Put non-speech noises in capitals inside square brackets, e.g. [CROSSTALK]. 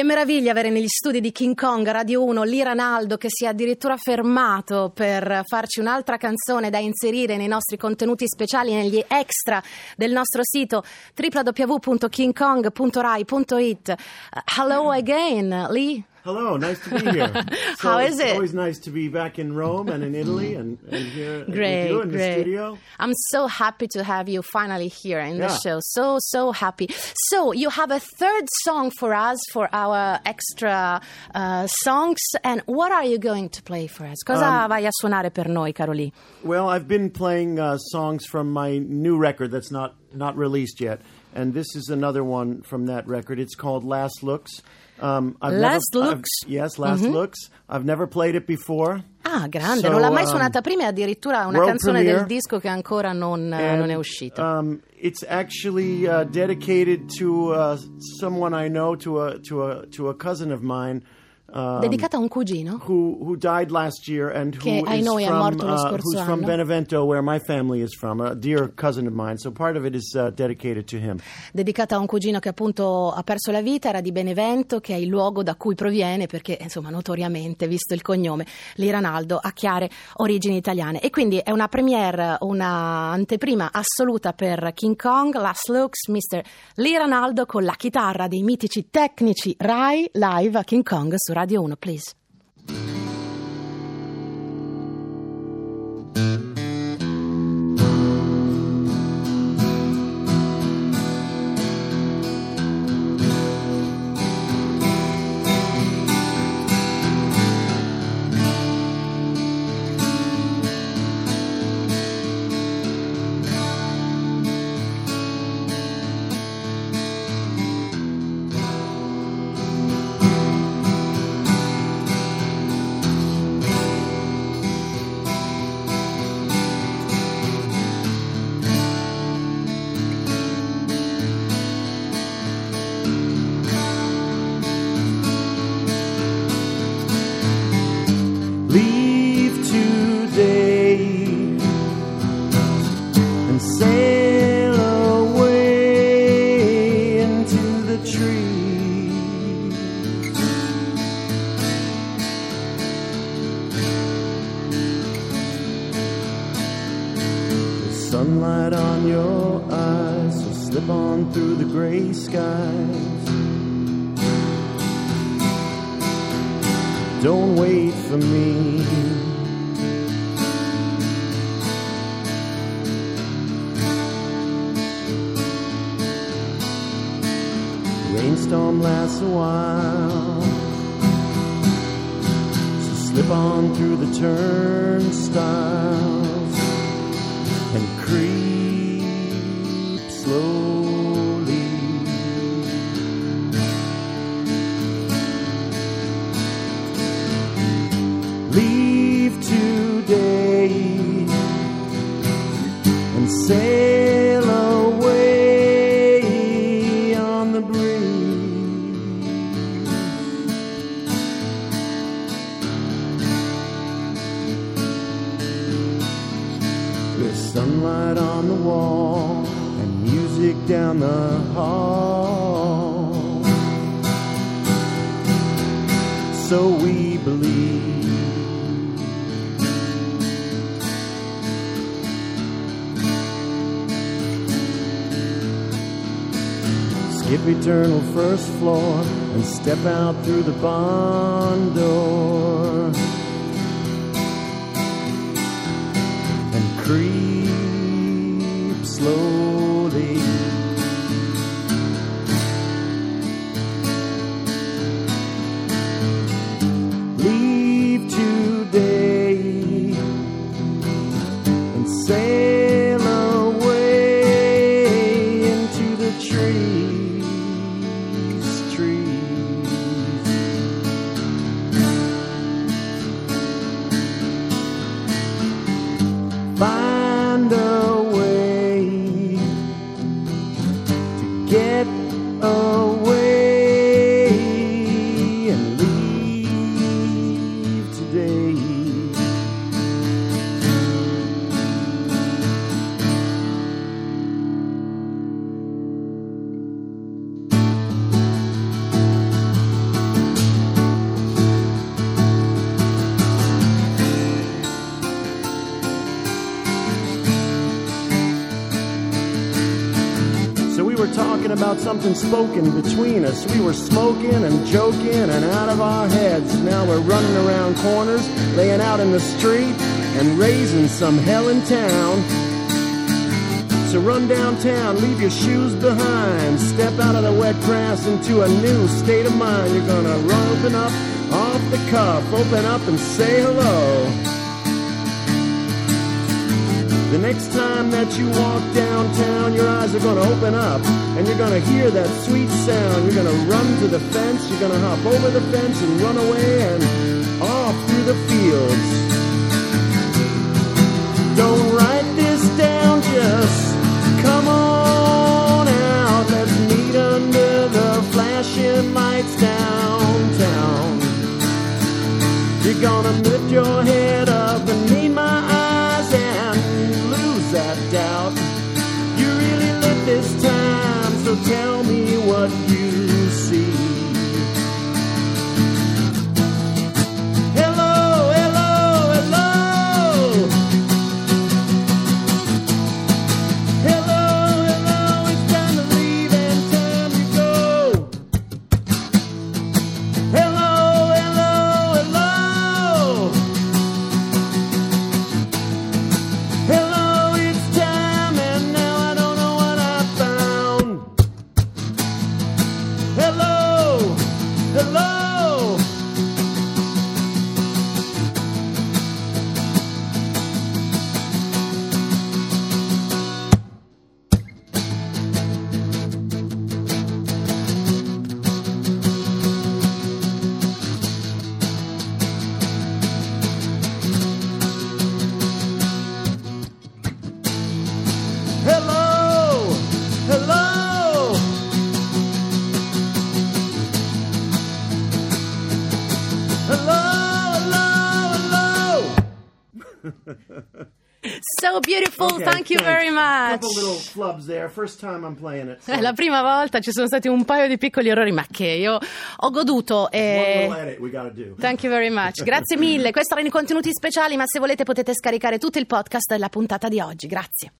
Che meraviglia avere negli studi di King Kong Radio 1 Lira Naldo che si è addirittura fermato per farci un'altra canzone da inserire nei nostri contenuti speciali, negli extra del nostro sito www.kingkong.rai.it. Hello again, Lee. Hello, nice to be here. [LAUGHS] So How is it's it? always nice to be back in Rome and in Italy and, and here Great, with you in great. the studio. I'm so happy to have you finally here in the show. So, so happy. So, you have a third song for us for our extra uh, songs. And what are you going to play for us? Cosa Um, vai a suonare per noi, caro Lee? Well, I've been playing uh, songs from my new record that's not not released yet, and this is another one from that record. It's called Last Looks. Um, I've Last never, I've- Looks? yes, Last Looks. I've never played it before. Ah, grande, So, non l'ha mai um, suonata prima e addirittura una canzone del premiere. disco che ancora non, And, non è uscita. Um, it's actually uh, dedicated to uh, someone I know, to a to a to a cousin of mine. Um, Dedicata a un cugino? who who died last year and who Che, ai noi è from morto lo uh, scorso from anno. Benevento, where my family is from, a dear cousin of mine. So part of it is uh, dedicated to him. dedicata a un cugino che appunto ha perso la vita, era di Benevento, che è il luogo da cui proviene, perché insomma notoriamente, visto il cognome, Liranaldo ha chiare origini italiane. E quindi è una premiere, una anteprima assoluta per King Kong, Last Looks, Mr. Liranaldo con la chitarra dei mitici tecnici Rai live a King Kong su Radio 1, please. Sail away into the trees. The sunlight on your eyes will slip on through the gray skies. Don't wait for me. Lasts a while. So slip on through the turnstiles and creep slowly. leave today and sail Sunlight on the wall and music down the hall. So we believe. Skip eternal first floor and step out through the barn door and thinking about something spoken between us. We were smoking and joking and out of our heads. Now we're running around corners, laying out in the street, and raising some hell in town. So run downtown, leave your shoes behind, step out of the wet grass into a new state of mind. You're gonna open up off the cuff, open up and say hello. The next time that you walk downtown, your eyes are gonna open up and you're gonna hear that sweet sound. You're gonna run to the fence, you're gonna hop over the fence and run away and off through the fields. Don't write this down, just come on So beautiful, Okay, thank you thanks. very much. Couple little flubs there. First time I'm playing it. so È [LAUGHS] la prima volta ci sono stati un paio di piccoli errori, ma che io ho goduto. E... do. Thank you very much. [LAUGHS] Grazie mille. Questi erano i contenuti speciali, ma se volete potete scaricare tutto il podcast della puntata di oggi. Grazie.